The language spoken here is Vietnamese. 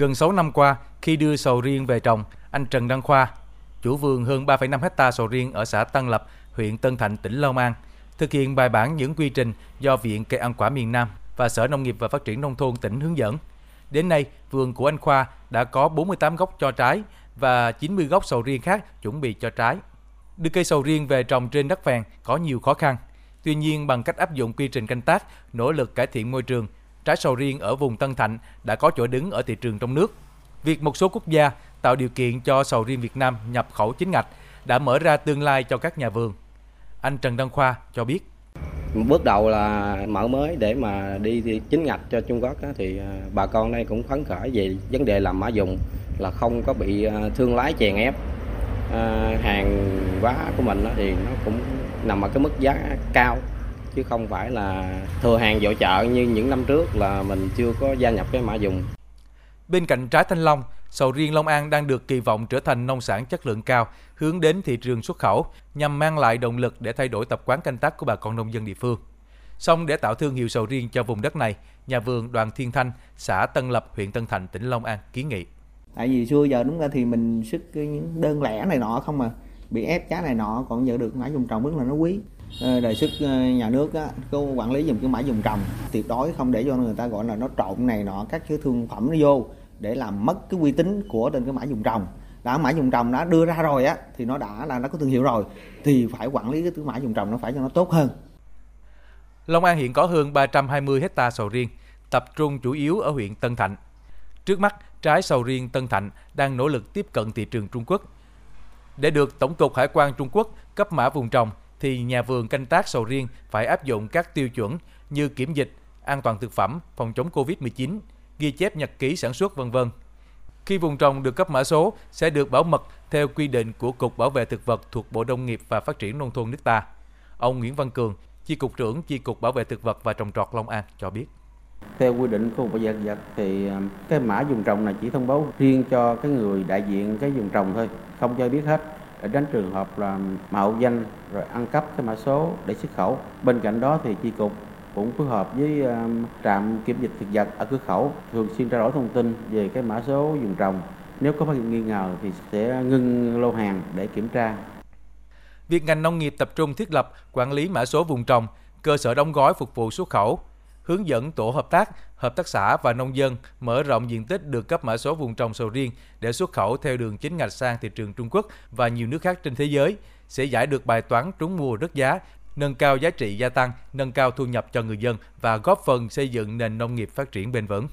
Gần 6 năm qua, khi đưa sầu riêng về trồng, anh Trần Đăng Khoa, chủ vườn hơn 3,5 hecta sầu riêng ở xã Tân Lập, huyện Tân Thạnh, tỉnh Long An, thực hiện bài bản những quy trình do Viện Cây ăn quả miền Nam và Sở Nông nghiệp và Phát triển Nông thôn tỉnh hướng dẫn. Đến nay, vườn của anh Khoa đã có 48 gốc cho trái và 90 gốc sầu riêng khác chuẩn bị cho trái. Đưa cây sầu riêng về trồng trên đất phèn có nhiều khó khăn. Tuy nhiên, bằng cách áp dụng quy trình canh tác, nỗ lực cải thiện môi trường, trái sầu riêng ở vùng Tân Thạnh đã có chỗ đứng ở thị trường trong nước. Việc một số quốc gia tạo điều kiện cho sầu riêng Việt Nam nhập khẩu chính ngạch đã mở ra tương lai cho các nhà vườn. Anh Trần Đăng Khoa cho biết. Bước đầu là mở mới để mà đi chính ngạch cho Trung Quốc thì à, bà con đây cũng phấn khởi về vấn đề làm mã dùng là không có bị à, thương lái chèn ép à, hàng hóa của mình thì nó cũng nằm ở cái mức giá cao chứ không phải là thừa hàng dội chợ như những năm trước là mình chưa có gia nhập cái mã dùng. Bên cạnh trái thanh long, sầu riêng Long An đang được kỳ vọng trở thành nông sản chất lượng cao, hướng đến thị trường xuất khẩu nhằm mang lại động lực để thay đổi tập quán canh tác của bà con nông dân địa phương. Song để tạo thương hiệu sầu riêng cho vùng đất này, nhà vườn Đoàn Thiên Thanh, xã Tân Lập, huyện Tân Thạnh, tỉnh Long An kiến nghị. Tại vì xưa giờ đúng ra thì mình xuất những đơn lẻ này nọ không mà bị ép giá này nọ còn giờ được mã dùng trồng rất là nó quý Ờ, đề xuất ờ, nhà nước á, có quản lý dùng cái mã dùng trồng tuyệt đối không để cho người ta gọi là nó trộn này nọ các cái thương phẩm nó vô để làm mất cái uy tín của trên cái mã dùng trồng đã mã dùng trồng đã đưa ra rồi á thì nó đã là nó có thương hiệu rồi thì phải quản lý cái mã dùng trồng nó phải cho nó tốt hơn Long An hiện có hơn 320 hecta sầu riêng, tập trung chủ yếu ở huyện Tân Thạnh. Trước mắt, trái sầu riêng Tân Thạnh đang nỗ lực tiếp cận thị trường Trung Quốc. Để được Tổng cục Hải quan Trung Quốc cấp mã vùng trồng, thì nhà vườn canh tác sầu riêng phải áp dụng các tiêu chuẩn như kiểm dịch, an toàn thực phẩm, phòng chống Covid-19, ghi chép nhật ký sản xuất vân vân. Khi vùng trồng được cấp mã số sẽ được bảo mật theo quy định của Cục Bảo vệ thực vật thuộc Bộ Nông nghiệp và Phát triển nông thôn nước ta. Ông Nguyễn Văn Cường, Chi cục trưởng Chi cục Bảo vệ thực vật và trồng trọt Long An cho biết. Theo quy định của Bộ Bảo vệ thực vật thì à, cái mã dùng trồng này chỉ thông báo riêng cho cái người đại diện cái dùng trồng thôi, không cho biết hết để tránh trường hợp là mạo danh rồi ăn cắp cái mã số để xuất khẩu. Bên cạnh đó thì chi cục cũng phối hợp với um, trạm kiểm dịch thực vật ở cửa khẩu thường xuyên trao đổi thông tin về cái mã số dùng trồng. Nếu có phát hiện nghi ngờ thì sẽ ngưng lô hàng để kiểm tra. Việc ngành nông nghiệp tập trung thiết lập quản lý mã số vùng trồng, cơ sở đóng gói phục vụ xuất khẩu, hướng dẫn tổ hợp tác, hợp tác xã và nông dân mở rộng diện tích được cấp mã số vùng trồng sầu riêng để xuất khẩu theo đường chính ngạch sang thị trường Trung Quốc và nhiều nước khác trên thế giới sẽ giải được bài toán trúng mùa rất giá, nâng cao giá trị gia tăng, nâng cao thu nhập cho người dân và góp phần xây dựng nền nông nghiệp phát triển bền vững.